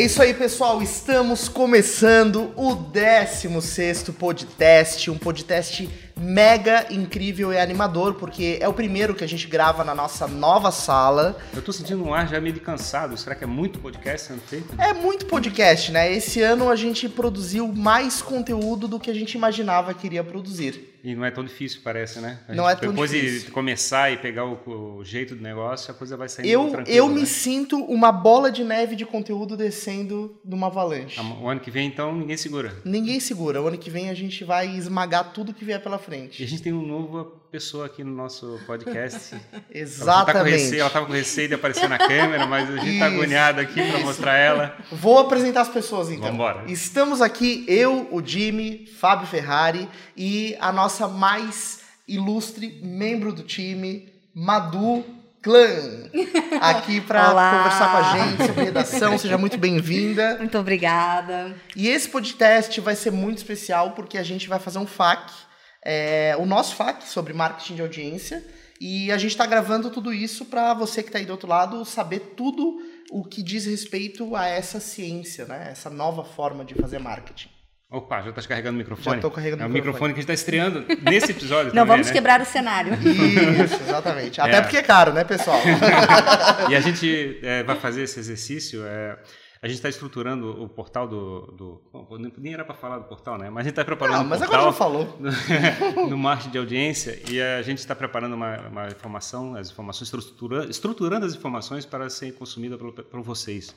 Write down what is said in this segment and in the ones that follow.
É isso aí, pessoal. Estamos começando o 16º podcast, um podcast mega incrível e animador, porque é o primeiro que a gente grava na nossa nova sala. Eu tô sentindo um ar já meio cansado. Será que é muito podcast sendo feito? É muito podcast, né? Esse ano a gente produziu mais conteúdo do que a gente imaginava que iria produzir. E não é tão difícil, parece, né? A não é tão depois difícil. Depois de começar e pegar o, o, jeito do negócio, a coisa vai saindo eu, tranquilo. Eu né? me sinto uma bola de neve de conteúdo descendo numa avalanche. O ano que vem, então, ninguém segura. Ninguém segura. O ano que vem a gente vai esmagar tudo que vier pela frente. E a gente tem uma nova pessoa aqui no nosso podcast. Exatamente. Ela estava com receio de aparecer na câmera, mas a gente está agoniado aqui para mostrar ela. Vou apresentar as pessoas então. Vambora. Estamos aqui, eu, o Jimmy, Fábio Ferrari e a nossa mais ilustre membro do time, Madu Clã, aqui para conversar com a gente sobre redação. Seja muito bem-vinda. Muito obrigada. E esse podcast vai ser muito especial porque a gente vai fazer um FAQ, é, o nosso FAQ sobre marketing de audiência. E a gente está gravando tudo isso para você que está aí do outro lado saber tudo o que diz respeito a essa ciência, né? essa nova forma de fazer marketing. Opa, já tá carregando o microfone? Já tô carregando é o microfone. É o microfone que a gente tá estreando nesse episódio Não, também, vamos né? quebrar o cenário. Isso, exatamente. Até é. porque é caro, né, pessoal? e a gente é, vai fazer esse exercício. A gente está estruturando o portal do. do bom, nem era para falar do portal, né? Mas a gente está preparando um mas portal agora já falou. no marketing de audiência e a gente está preparando uma, uma, informação, as informações, estrutura, estruturando as informações para serem consumidas por, por vocês.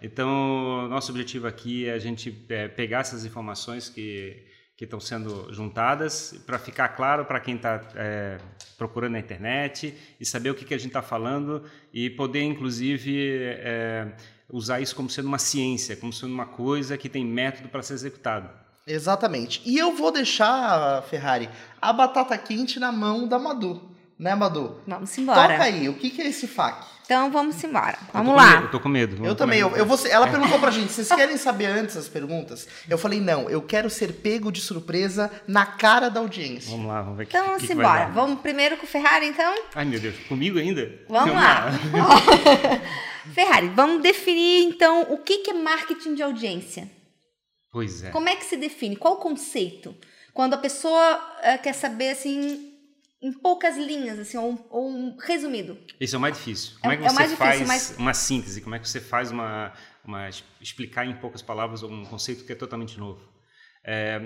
Então, nosso objetivo aqui é a gente é, pegar essas informações que, que estão sendo juntadas para ficar claro para quem está é, procurando na internet e saber o que, que a gente está falando e poder, inclusive, é, usar isso como sendo uma ciência, como sendo uma coisa que tem método para ser executado. Exatamente. E eu vou deixar, Ferrari, a batata quente na mão da Madu. Né, Madu? Vamos embora. Toca aí, o que, que é esse FAQ? Então vamos embora. Vamos lá. Medo, eu tô com medo. Eu também. Eu, eu vou ela perguntou pra gente: vocês querem saber antes as perguntas? Eu falei: não, eu quero ser pego de surpresa na cara da audiência. Vamos lá, vamos ver Então que, vamos que embora. Vamos primeiro com o Ferrari, então? Ai, meu Deus, comigo ainda? Vamos lá. Ferrari, vamos definir então o que, que é marketing de audiência. Pois é. Como é que se define? Qual o conceito? Quando a pessoa uh, quer saber assim em poucas linhas, assim, ou um, ou um resumido. Esse é o mais difícil. Como é, é que é você difícil, faz mas... uma síntese? Como é que você faz uma, uma explicar em poucas palavras um conceito que é totalmente novo? É,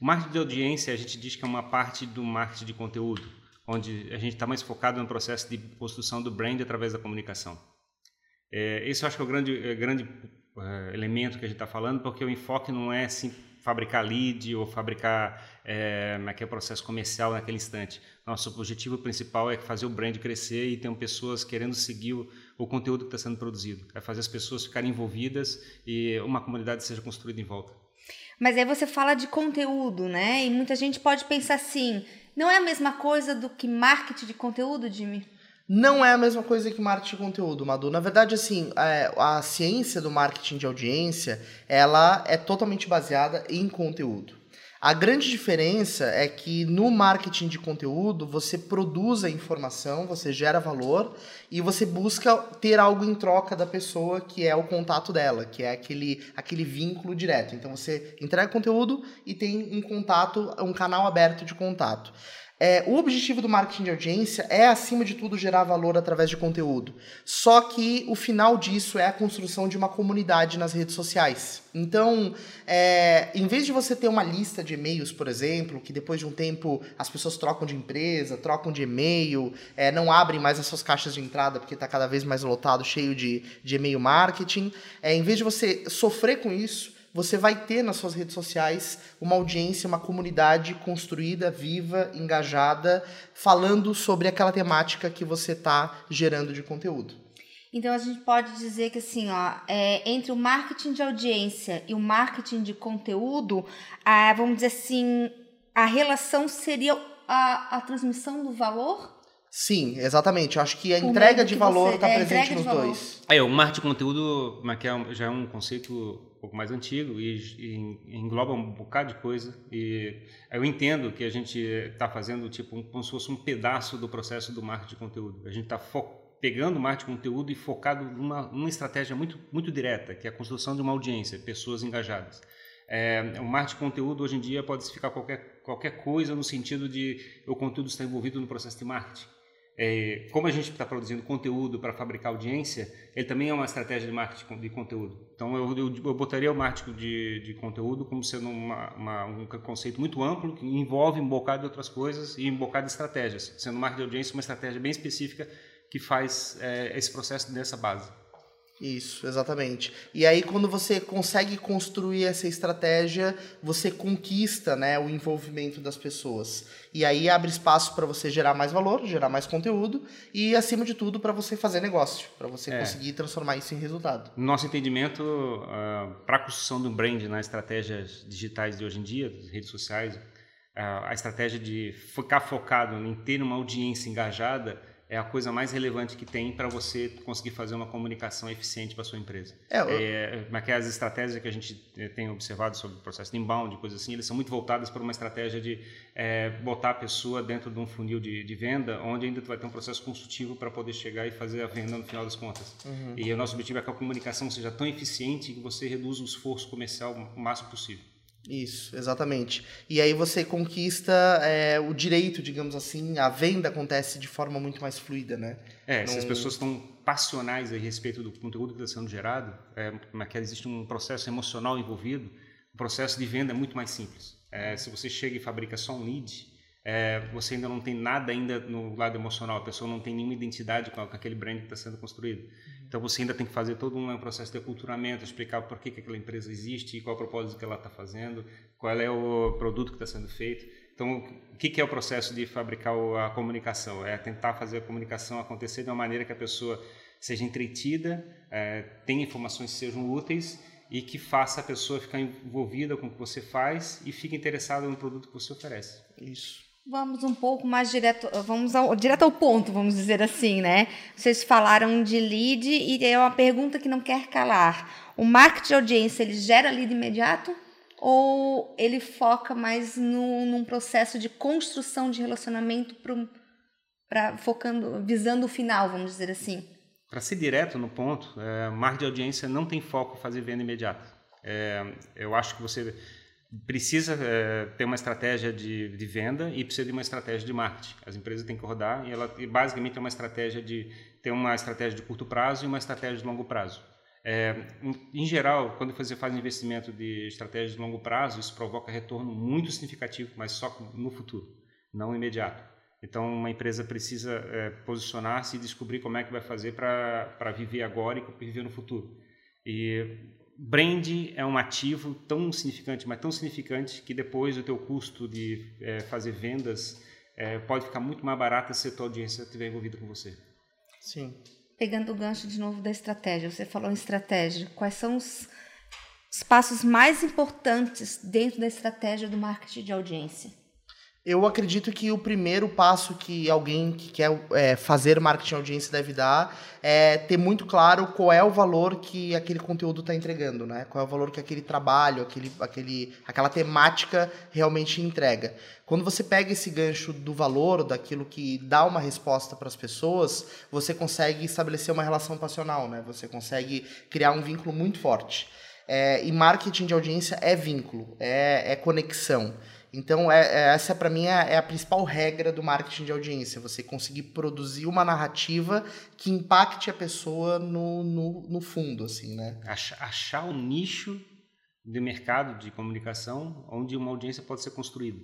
o marketing de audiência a gente diz que é uma parte do marketing de conteúdo, onde a gente está mais focado no processo de construção do brand através da comunicação. É, esse eu acho que é o grande, grande uh, elemento que a gente está falando, porque o enfoque não é assim fabricar lead ou fabricar é, aquele processo comercial naquele instante. Nosso objetivo principal é fazer o brand crescer e ter pessoas querendo seguir o, o conteúdo que está sendo produzido. É fazer as pessoas ficarem envolvidas e uma comunidade seja construída em volta. Mas aí você fala de conteúdo, né? E muita gente pode pensar assim, não é a mesma coisa do que marketing de conteúdo, Jimmy? Não é a mesma coisa que marketing de conteúdo, Madu. Na verdade, assim, é, a ciência do marketing de audiência, ela é totalmente baseada em conteúdo. A grande diferença é que no marketing de conteúdo você produz a informação, você gera valor e você busca ter algo em troca da pessoa que é o contato dela, que é aquele, aquele vínculo direto. Então você entrega conteúdo e tem um contato, um canal aberto de contato. É, o objetivo do marketing de audiência é, acima de tudo, gerar valor através de conteúdo. Só que o final disso é a construção de uma comunidade nas redes sociais. Então, é, em vez de você ter uma lista de e-mails, por exemplo, que depois de um tempo as pessoas trocam de empresa, trocam de e-mail, é, não abrem mais as suas caixas de entrada porque está cada vez mais lotado, cheio de, de e-mail marketing, é, em vez de você sofrer com isso, você vai ter nas suas redes sociais uma audiência, uma comunidade construída, viva, engajada, falando sobre aquela temática que você está gerando de conteúdo. Então a gente pode dizer que assim, ó, é, entre o marketing de audiência e o marketing de conteúdo, ah, vamos dizer assim, a relação seria a, a transmissão do valor? Sim, exatamente. Eu acho que a entrega de valor está é, presente nos dois. É, o marketing de conteúdo já é um conceito um pouco mais antigo e, e, engloba um bocado de coisa. E eu entendo que a gente está fazendo tipo um, como se fosse um pedaço do processo do marketing de conteúdo. A gente está pegando o marketing de conteúdo e focado numa, numa estratégia muito, muito direta, que é a construção de uma audiência, pessoas engajadas. É, o marketing de conteúdo hoje em dia pode significar qualquer, qualquer coisa no sentido de o conteúdo está envolvido no processo de marketing. É, como a gente está produzindo conteúdo para fabricar audiência, ele também é uma estratégia de marketing de conteúdo. Então, eu, eu, eu botaria o marketing de, de conteúdo como sendo uma, uma, um conceito muito amplo, que envolve um bocado de outras coisas e um bocado de estratégias, sendo marketing de audiência uma estratégia bem específica que faz é, esse processo nessa base. Isso, exatamente. E aí, quando você consegue construir essa estratégia, você conquista né, o envolvimento das pessoas. E aí abre espaço para você gerar mais valor, gerar mais conteúdo e, acima de tudo, para você fazer negócio, para você é. conseguir transformar isso em resultado. No nosso entendimento, uh, ah, para a construção de um brand nas estratégias digitais de hoje em dia, das redes sociais, uh, a estratégia de ficar focado em ter uma audiência engajada é a coisa mais relevante que tem para você conseguir fazer uma comunicação eficiente para sua empresa. É, eu... é, mas que as estratégias que a gente eh, tem observado sobre o processo de inbound, coisas assim, eles são muito voltadas para uma estratégia de é, botar a pessoa dentro de um funil de, de, venda, onde ainda tu vai ter um processo consultivo para poder chegar e fazer a venda no final das contas. Uhum. E o nosso objetivo é que a comunicação seja tão eficiente que você reduza o esforço comercial o máximo possível. Isso, exatamente. E aí você conquista é, o direito, digamos assim, a venda acontece de forma muito mais fluida, né? É, Não... se as pessoas estão passionais a respeito do conteúdo que está sendo gerado, é, que existe um processo emocional envolvido, o processo de venda é muito mais simples. É, se você chega e fabrica só um lead, é, você ainda não tem nada ainda no lado emocional, a pessoa não tem nenhuma identidade com, aquele brand que está sendo construído. Então você ainda tem que fazer todo um processo de aculturamento, explicar por que, que aquela empresa existe, qual o propósito que ela está fazendo, qual é o produto que está sendo feito. Então, o que, que é o processo de fabricar a comunicação? É tentar fazer a comunicação acontecer de uma maneira que a pessoa seja entretida, é, tenha informações que sejam úteis e que faça a pessoa ficar envolvida com o que você faz e fique interessada no produto que você oferece. Isso. Vamos um pouco mais direto, vamos ao, direto ao ponto, vamos dizer assim, né? Vocês falaram de lead e é uma pergunta que não quer calar. O marketing de audiência, ele gera lead imediato ou ele foca mais no, num processo de construção de relacionamento para focando, visando o final, vamos dizer assim? Para ser direto no ponto, é, marketing de audiência não tem foco em fazer venda imediata. É, eu acho que você precisa é, ter uma estratégia de, de, venda e precisa de uma estratégia de marketing. As empresas têm que rodar e, ela, e basicamente é uma estratégia de ter uma estratégia de curto prazo e uma estratégia de longo prazo. É, em, em, geral, quando você faz investimento de estratégia de longo prazo, isso provoca retorno muito significativo, mas só no futuro, não imediato. Então, uma empresa precisa é, posicionar-se e descobrir como é que vai fazer para viver agora e viver no futuro. E brand é um ativo tão significante, mas tão significante que depois o teu custo de é, fazer vendas é, pode ficar muito mais barato se a tua audiência estiver envolvida com você. Sim. Pegando o gancho de novo da estratégia, você falou em estratégia. Quais são os, os passos mais importantes dentro da estratégia do marketing de audiência? Eu acredito que o primeiro passo que alguém que quer é, fazer marketing audiência deve dar é ter muito claro qual é o valor que aquele conteúdo está entregando, né? Qual é o valor que aquele trabalho, aquele, aquele, aquela temática realmente entrega. Quando você pega esse gancho do valor, daquilo que dá uma resposta para as pessoas, você consegue estabelecer uma relação passional, né? Você consegue criar um vínculo muito forte. É, e marketing de audiência é vínculo, é, é conexão. Então, é, é essa para mim é, é, a principal regra do marketing de audiência. Você conseguir produzir uma narrativa que impacte a pessoa no, no, no fundo, assim, né? Achar, achar um nicho de mercado de comunicação onde uma audiência pode ser construída.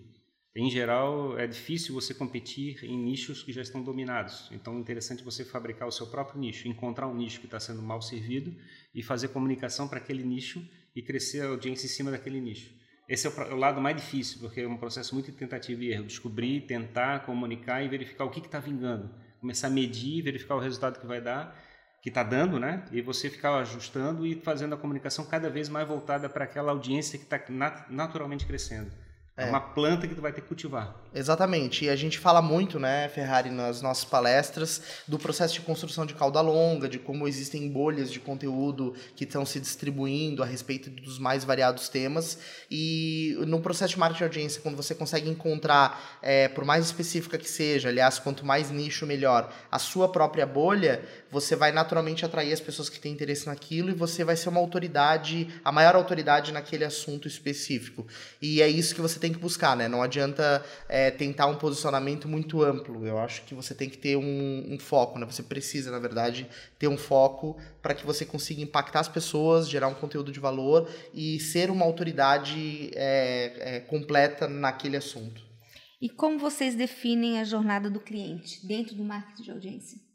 Em geral, é difícil você competir em nichos que já estão dominados. Então, é interessante você fabricar o seu próprio nicho, encontrar um nicho que está sendo mal servido e fazer comunicação para aquele nicho e crescer a audiência em cima daquele nicho. Esse é o, lado mais difícil, porque é um processo muito de tentativa e erro. Descobrir, tentar, comunicar e verificar o que está vingando. Começar a medir, verificar o resultado que vai dar, que está dando, né? E você ficar ajustando e fazendo a comunicação cada vez mais voltada para aquela audiência que está nat naturalmente crescendo. É. é uma planta que tu vai ter que cultivar. Exatamente. E a gente fala muito, né, Ferrari, nas nossas palestras, do processo de construção de cauda longa, de como existem bolhas de conteúdo que estão se distribuindo a respeito dos mais variados temas. E no processo de marketing de audiência, quando você consegue encontrar, é, por mais específica que seja, aliás, quanto mais nicho, melhor, a sua própria bolha, você vai naturalmente atrair as pessoas que têm interesse naquilo e você vai ser uma autoridade, a maior autoridade naquele assunto específico. E é isso que você tem que buscar, né? Não adianta é, tentar um posicionamento muito amplo. Eu acho que você tem que ter um, um foco, né? Você precisa, na verdade, ter um foco para que você consiga impactar as pessoas, gerar um conteúdo de valor e ser uma autoridade é, é, completa naquele assunto. E como vocês definem a jornada do cliente dentro do marketing de audiência?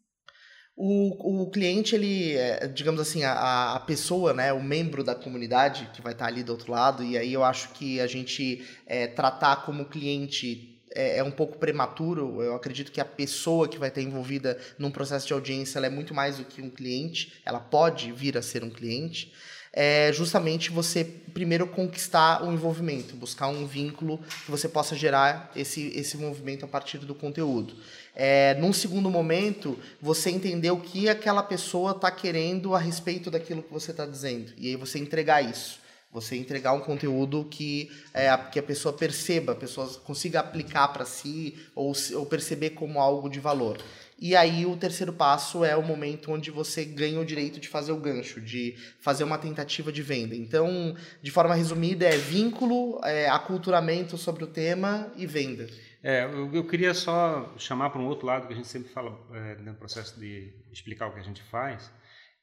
O, o cliente, ele, é, digamos assim, a, a pessoa, né, o membro da comunidade que vai estar ali do outro lado, e aí eu acho que a gente é, tratar como cliente é, é, um pouco prematuro. Eu acredito que a pessoa que vai estar envolvida num processo de audiência é muito mais do que um cliente, ela pode vir a ser um cliente. É justamente você primeiro conquistar o envolvimento, buscar um vínculo que você possa gerar esse, esse movimento a partir do conteúdo é, num segundo momento, você entender o que aquela pessoa está querendo a respeito daquilo que você está dizendo. E aí você entregar isso. Você entregar um conteúdo que, é, que a pessoa perceba, a pessoa consiga aplicar para si ou, ou perceber como algo de valor. E aí o terceiro passo é o momento onde você ganha o direito de fazer o gancho, de fazer uma tentativa de venda. Então, de forma resumida, é vínculo, é aculturamento sobre o tema e venda. É, eu, eu, queria só chamar para um outro lado que a gente sempre fala é, no processo de explicar o que a gente faz,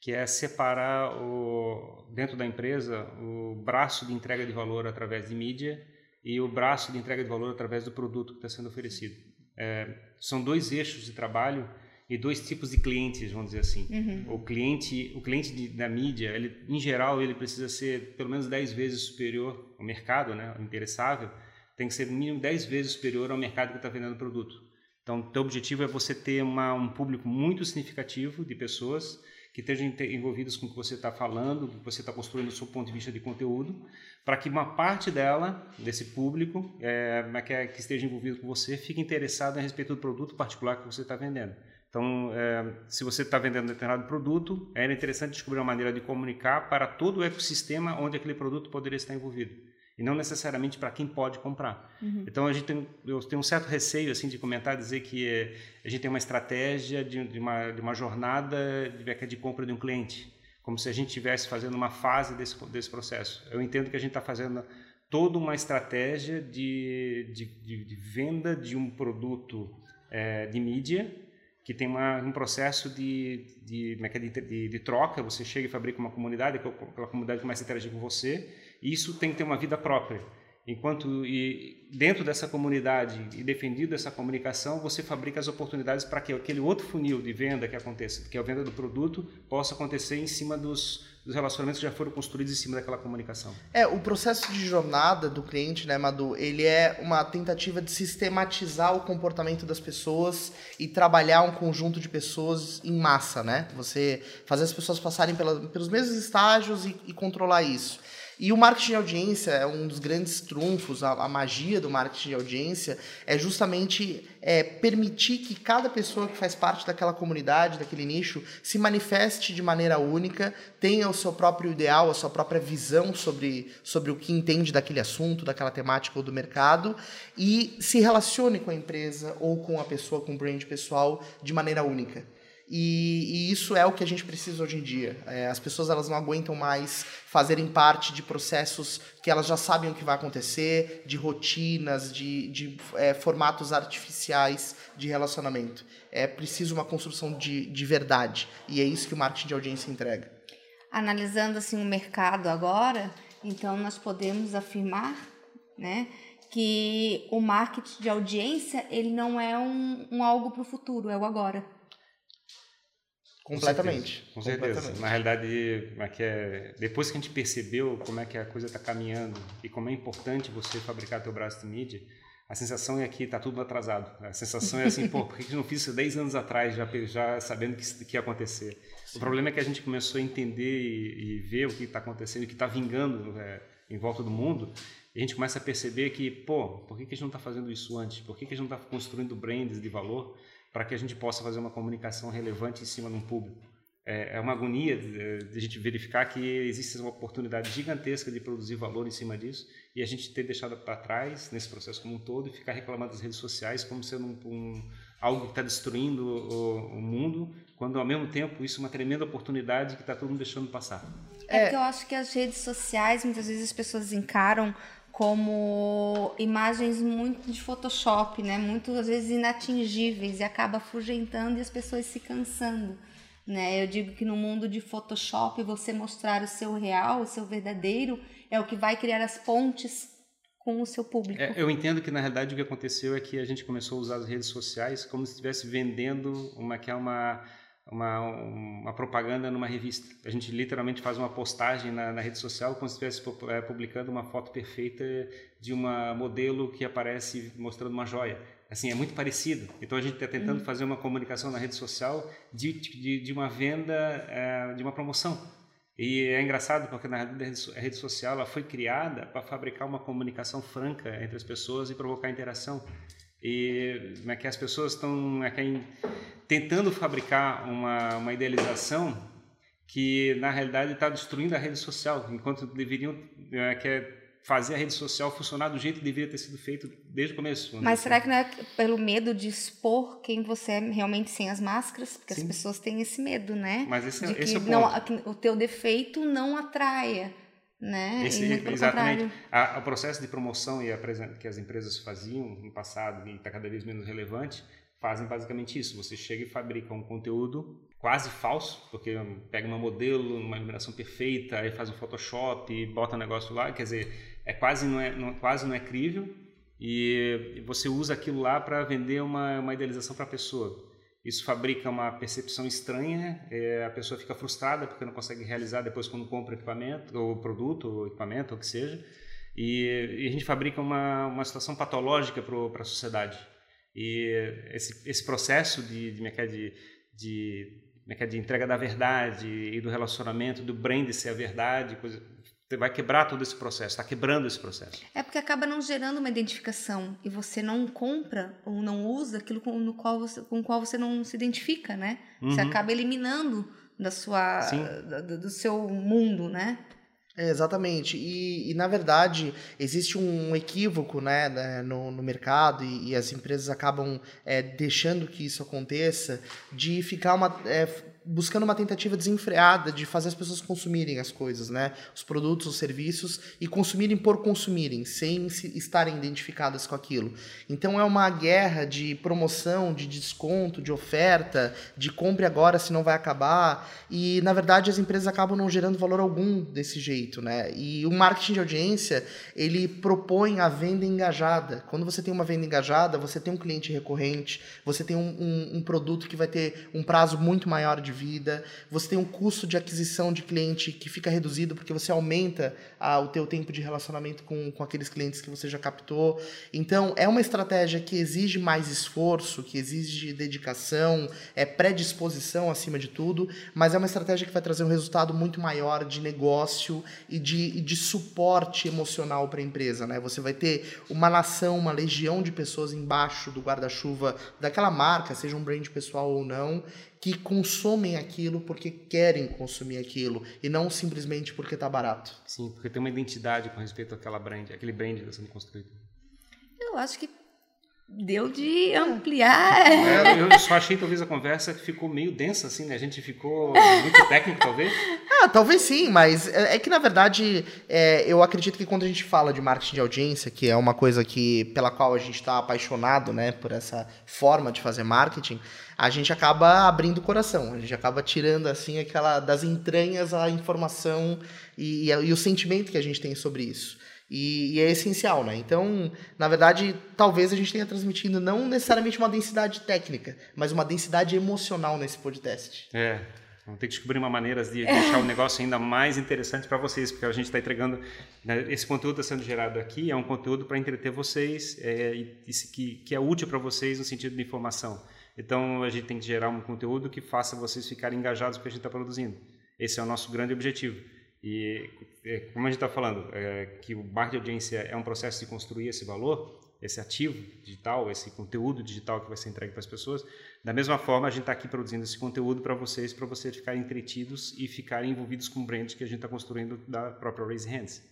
que é separar o, dentro da empresa o braço de entrega de valor através de mídia e o braço de entrega de valor através do produto que está sendo oferecido. É, são dois eixos de trabalho e dois tipos de clientes, vamos dizer assim. Uhum. O cliente, o cliente de, da mídia, ele, em geral, ele precisa ser pelo menos 10 vezes superior ao mercado, né, interessável, tem que ser no mínimo 10 vezes superior ao mercado que está vendendo o produto. Então, teu objetivo é você ter uma, um público muito significativo de pessoas que estejam envolvidas com o que você está falando, que você está construindo do seu ponto de vista de conteúdo, para que uma parte dela, desse público, é, que, que, esteja envolvido com você, fique interessado a respeito do produto particular que você está vendendo. Então, é, se você está vendendo determinado produto, era interessante descobrir uma maneira de comunicar para todo o ecossistema onde aquele produto poderia estar envolvido e não necessariamente para quem pode comprar. Uhum. Então a gente tem, eu tenho um certo receio assim de comentar, dizer que é, a gente tem uma estratégia de, de, uma, de uma jornada de, de compra de um cliente, como se a gente estivesse fazendo uma fase desse, desse processo. Eu entendo que a gente está fazendo toda uma estratégia de, de, de, venda de um produto é, de mídia que tem uma, um processo de, de, é é, de, de, de, troca, você chega e fabrica uma comunidade, aquela comunidade começa a interagir com você, isso tem que ter uma vida própria. Enquanto e dentro dessa comunidade e defendido essa comunicação, você fabrica as oportunidades para que aquele outro funil de venda que aconteça, que é a venda do produto, possa acontecer em cima dos, dos relacionamentos que já foram construídos em cima daquela comunicação. É, o processo de jornada do cliente, né, Madu, ele é uma tentativa de sistematizar o comportamento das pessoas e trabalhar um conjunto de pessoas em massa, né? Você fazer as pessoas passarem pela, pelos mesmos estágios e, e controlar isso. E o marketing de audiência é um dos grandes trunfos, a, a magia do marketing de audiência é justamente é, permitir que cada pessoa que faz parte daquela comunidade, daquele nicho, se manifeste de maneira única, tenha o seu próprio ideal, a sua própria visão sobre, sobre o que entende daquele assunto, daquela temática ou do mercado, e se relacione com a empresa ou com a pessoa, com o brand pessoal, de maneira única. E, e, isso é o que a gente precisa hoje em dia. É, as pessoas elas não aguentam mais fazerem parte de processos que elas já sabem o que vai acontecer, de rotinas, de, de é, formatos artificiais de relacionamento. É preciso uma construção de, de verdade. E é isso que o marketing de audiência entrega. Analisando assim o mercado agora, então nós podemos afirmar, né, que o marketing de audiência ele não é um, um algo para o futuro, é o agora. Completamente. Com certeza. Com certeza. Na realidade, é, é depois que a gente percebeu como é que a coisa está caminhando e como é importante você fabricar teu braço de mídia, a sensação é que está tudo atrasado. A sensação é assim, pô, por que eu não fiz isso 10 anos atrás, já, já sabendo que, que ia acontecer? Sim. O problema é que a gente começou a entender e, e ver o que está acontecendo, o que está vingando é, em volta do mundo, E a gente começa a perceber que, pô, por que, que a gente não está fazendo isso antes? Por que, que a gente não está construindo brands de valor para que a gente possa fazer uma comunicação relevante em cima de um público? É, é uma agonia de, a gente verificar que existe uma oportunidade gigantesca de produzir valor em cima disso e a gente ter deixado para trás nesse processo como um todo e ficar reclamando das redes sociais como sendo um, um algo que está destruindo o, o, mundo, quando ao mesmo tempo isso é uma tremenda oportunidade que está todo mundo deixando passar. É, é que eu acho que as redes sociais muitas vezes as pessoas encaram como imagens muito de Photoshop, né? Muitas vezes inatingíveis e acaba afugentando e as pessoas se cansando. Né? Eu digo que no mundo de Photoshop, você mostrar o seu real, o seu verdadeiro, é o que vai criar as pontes com o seu público. É, eu entendo que na realidade o que aconteceu é que a gente começou a usar as redes sociais como se estivesse vendendo uma que é uma uma, uma propaganda numa revista. A gente literalmente faz uma postagem na, na rede social como se estivesse é, publicando uma foto perfeita de uma modelo que aparece mostrando uma joia assim, é muito parecido. Então a gente está tentando uhum. fazer uma comunicação na rede social de, de, de uma venda, é, de uma promoção. E é engraçado porque na a rede social ela foi criada para fabricar uma comunicação franca entre as pessoas e provocar interação. E é que as pessoas estão é tentando fabricar uma, uma idealização que na realidade está destruindo a rede social, enquanto deveriam é, que é fazer a rede social funcionar do jeito que deveria ter sido feito desde o começo. Mas será que não é pelo medo de expor quem você é realmente sem as máscaras? Porque Sim. as pessoas têm esse medo, né? Mas esse, de é, esse é o ponto. Não, o teu defeito não atraia. Né? Esse, exatamente. A, o processo de promoção e a, que as empresas faziam no passado e está cada vez menos relevante fazem basicamente isso. Você chega e fabrica um conteúdo quase falso, porque pega uma modelo, uma iluminação perfeita, aí faz um Photoshop, bota um negócio lá, quer dizer, é quase não é, não, quase não é crível e você usa aquilo lá para vender uma, uma idealização para a pessoa. Isso fabrica uma percepção estranha, é, a pessoa fica frustrada porque não consegue realizar depois quando compra equipamento, ou produto, ou equipamento, ou o que seja. E, e a gente fabrica uma, uma situação patológica para a sociedade. E esse, esse processo de, de, de, de, de entrega da verdade e do relacionamento, do brand ser a verdade, coisa, vai quebrar todo esse processo, está quebrando esse processo. É porque acaba não gerando uma identificação e você não compra ou não usa aquilo com, no qual você, com o qual você não se identifica, né? Uhum. Você acaba eliminando da sua, da, do seu mundo, né? É, exatamente. E, e, na verdade, existe um equívoco né, né no, no mercado e, e, as empresas acabam é, deixando que isso aconteça de ficar uma. É, buscando uma tentativa desenfreada de fazer as pessoas consumirem as coisas, né? Os produtos, os serviços e consumirem por consumirem, sem estarem identificadas com aquilo. Então é uma guerra de promoção, de desconto, de oferta, de compre agora se não vai acabar. E na verdade as empresas acabam não gerando valor algum desse jeito, né? E o marketing de audiência, ele propõe a venda engajada. Quando você tem uma venda engajada, você tem um cliente recorrente, você tem um, um, um produto que vai ter um prazo muito maior de vida, você tem um custo de aquisição de cliente que fica reduzido porque você aumenta ah, o teu tempo de relacionamento com, com aqueles clientes que você já captou. Então, é uma estratégia que exige mais esforço, que exige dedicação, é predisposição acima de tudo, mas é uma estratégia que vai trazer um resultado muito maior de negócio e de, de suporte emocional para a empresa. Né? Você vai ter uma nação, uma legião de pessoas embaixo do guarda-chuva daquela marca, seja um brand pessoal ou não, que consomem aquilo porque querem consumir aquilo e não simplesmente porque está barato. Sim, porque tem uma identidade com respeito àquela brand, aquele brand que está sendo construído. Eu acho que deu de ampliar. É, eu só achei talvez a conversa ficou meio densa assim, né? A gente ficou muito técnico talvez. Ah, talvez sim, mas é, é que na verdade é, eu acredito que quando a gente fala de marketing de audiência, que é uma coisa que pela qual a gente está apaixonado, né, por essa forma de fazer marketing, a gente acaba abrindo o coração, a gente acaba tirando assim aquela das entranhas a informação e, e, e o sentimento que a gente tem sobre isso. E, e, é essencial, né? Então, na verdade, talvez a gente tenha transmitido não necessariamente uma densidade técnica, mas uma densidade emocional nesse podcast. É. Vamos ter que descobrir uma maneira de deixar o negócio ainda mais interessante para vocês, porque a gente está entregando. Né, esse conteúdo está sendo gerado aqui, é um conteúdo para entreter vocês é, e, que, que é útil para vocês no sentido de informação. Então a gente tem que gerar um conteúdo que faça vocês ficarem engajados com o que a gente está produzindo. Esse é o nosso grande objetivo. E é, como a gente está falando, é, que o marketing de audiência é um processo de construir esse valor, esse ativo digital, esse conteúdo digital que vai ser entregue para as pessoas. Da mesma forma, a gente está aqui produzindo esse conteúdo para vocês, para vocês ficarem entretidos e ficarem envolvidos com o brand que a gente está construindo da própria Raise Hands.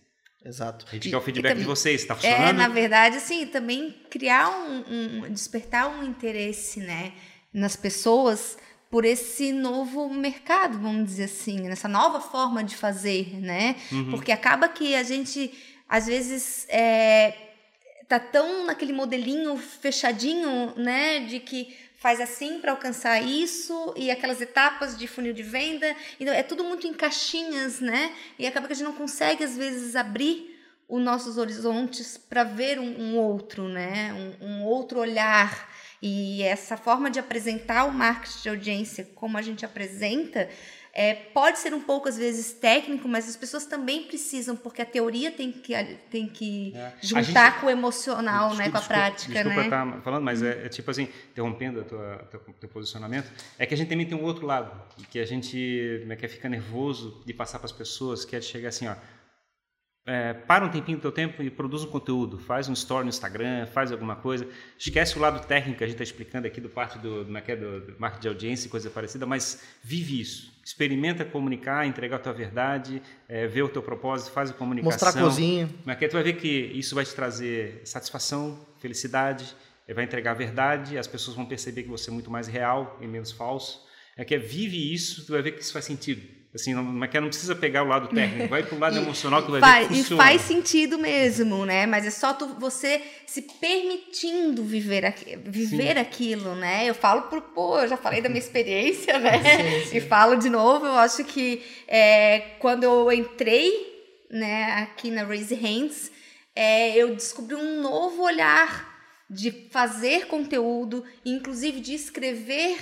Exato. A gente quer o feedback também, de vocês, está funcionando? É, na verdade, assim, também criar um, um, despertar um interesse, né, nas pessoas por esse novo mercado, vamos dizer assim, nessa nova forma de fazer, né? Uhum. Porque acaba que a gente, às vezes, é, tá tão naquele modelinho fechadinho, né, de que faz assim para alcançar isso e aquelas etapas de funil de venda. Então é tudo muito em caixinhas, né? E acaba que a gente não consegue às vezes abrir os nossos horizontes para ver um, um, outro, né? Um, um, outro olhar. E essa forma de apresentar o marketing de audiência como a gente apresenta é, pode ser um pouco, às vezes, técnico, mas as pessoas também precisam, porque a teoria tem que, tem que é. juntar gente, com o emocional, desculpa, né, com a prática. Desculpa né? estar falando, mas é, é, tipo assim, interrompendo o teu posicionamento, é que a gente também tem um outro lado, que a gente né, quer ficar nervoso de passar para as pessoas, quer chegar assim, ó, é, para um tempinho do teu tempo e produz um conteúdo, faz um story no Instagram, faz alguma coisa. Esquece o lado técnico que a gente está explicando aqui do parte do, do, é do, do marketing de audiência e coisa parecida, mas vive isso. Experimenta comunicar, entregar a tua verdade, é, ver o teu propósito, faz a comunicação. Mostrar a cozinha. Mas que tu vai ver que isso vai te trazer satisfação, felicidade, é, vai entregar a verdade, as pessoas vão perceber que você é muito mais real e menos falso. É que é, vive isso, tu vai ver que isso faz sentido. Assim, não, mas que não precisa pegar o lado técnico, vai para o lado e, emocional que vai faz, ver que funciona. E faz sentido mesmo, né? Mas é só tu, você se permitindo viver, viver aquilo, né? Eu falo por, pô, eu já falei da minha experiência, né? Sim, sim. E falo de novo, eu acho que é, quando eu entrei né, aqui na Raise Hands, é, eu descobri um novo olhar de fazer conteúdo, inclusive de escrever.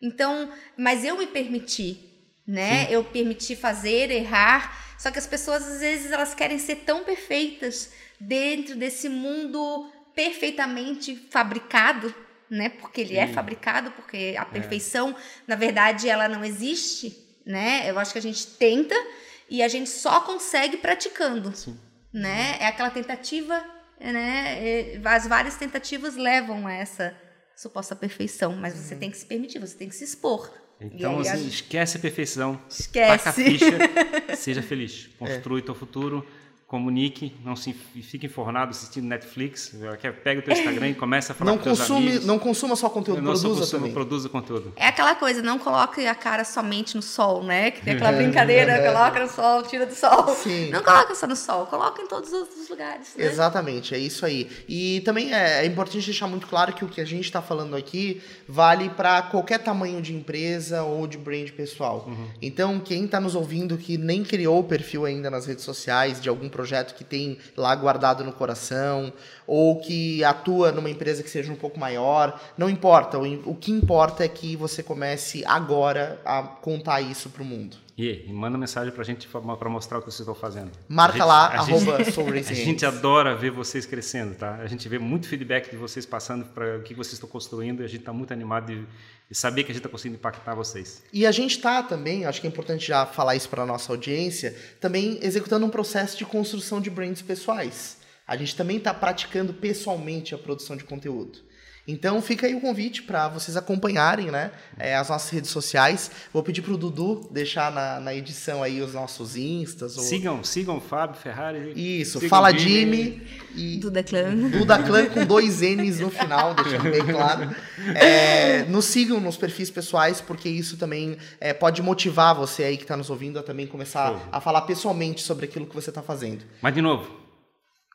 Então, mas eu me permiti, né? Sim. Eu permiti fazer, errar. Só que as pessoas às vezes elas querem ser tão perfeitas dentro desse mundo perfeitamente fabricado, né? Porque ele é Sim. é fabricado, porque a é. perfeição, é. na verdade, ela não existe, né? Eu acho que a gente tenta e a gente só consegue praticando, Sim. né? É aquela tentativa, né? As várias tentativas levam a essa suposta perfeição, mas você uhum. tem que se permitir, você tem que se expor. Então, aí, assim, esquece a perfeição. Esquece. Taca a ficha, seja feliz. Construi é. teu futuro comunique, não se fique infornado assistindo Netflix, pega o teu Instagram e começa a falar não com consome, amigos. Não consuma só conteúdo, não produza consuma, também. produza conteúdo. É aquela coisa, não coloque a cara somente no sol, né? Que tem aquela brincadeira, é. coloca no sol, tira do sol. Sim. Não coloca só no sol, coloca em todos os outros lugares. Né? Exatamente, é isso aí. E também é, é importante deixar muito claro que o que a gente está falando aqui vale para qualquer tamanho de empresa ou de brand pessoal. Uhum. Então, quem está nos ouvindo que nem criou o perfil ainda nas redes sociais de algum projeto que tem lá guardado no coração, ou que atua numa empresa que seja um pouco maior, não importa. O, o que importa é que você comece agora a contar isso para o mundo. E, e manda mensagem para a gente para mostrar o que vocês estão fazendo. Marca gente, lá, arroba gente, A gente adora ver vocês crescendo, tá? A gente vê muito feedback de vocês passando para o que vocês estão construindo e a gente está muito animado de, de, saber que a gente está conseguindo impactar vocês. E a gente está também, acho que é importante já falar isso para a nossa audiência, também executando um processo de construção de brands pessoais. A gente também está praticando pessoalmente a produção de conteúdo. Então fica aí o convite para vocês acompanharem né, é, as nossas redes sociais. Vou pedir para o Dudu deixar na, na, edição aí os nossos instas. Ou... Sigam, sigam o Fábio Ferrari. Isso, Fala Jimmy. e Duda Clan. Duda Clan com dois N's no final, deixando bem claro. É, nos sigam nos perfis pessoais, porque isso também é, pode motivar você aí que está nos ouvindo a também começar a falar pessoalmente sobre aquilo que você está fazendo. Mas de novo,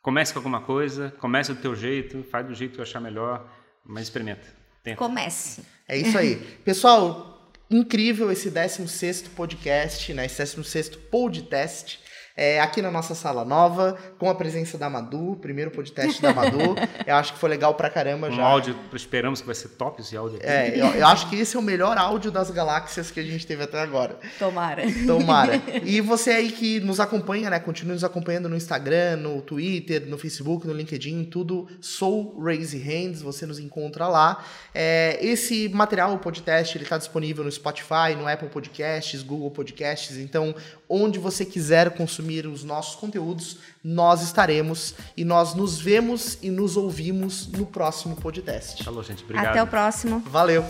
comece com alguma coisa, comece do teu jeito, faz do jeito que achar melhor mas experimenta. Tenta. Comece. É isso aí. Pessoal, incrível esse 16 podcast, né? Esse 16 podcast. É, aqui na nossa sala nova, com a presença da Madu, primeiro podcast da Madu. eu acho que foi legal pra caramba Um já. áudio, esperamos que vai ser top esse áudio aqui. É, eu, eu acho que esse é o melhor áudio das galáxias que a gente teve até agora. Tomara. Tomara. E você aí que nos acompanha, né? Continue nos acompanhando no Instagram, no Twitter, no Facebook, no LinkedIn, tudo. Sou Raise Hands, você nos encontra lá. É, esse material, o podcast, ele está disponível no Spotify, no Apple Podcasts, Google Podcasts. Então, onde você quiser consumir os nossos conteúdos, nós estaremos e nós nos vemos e nos ouvimos no próximo podcast. Falou, gente. Obrigado. Até o próximo. Valeu.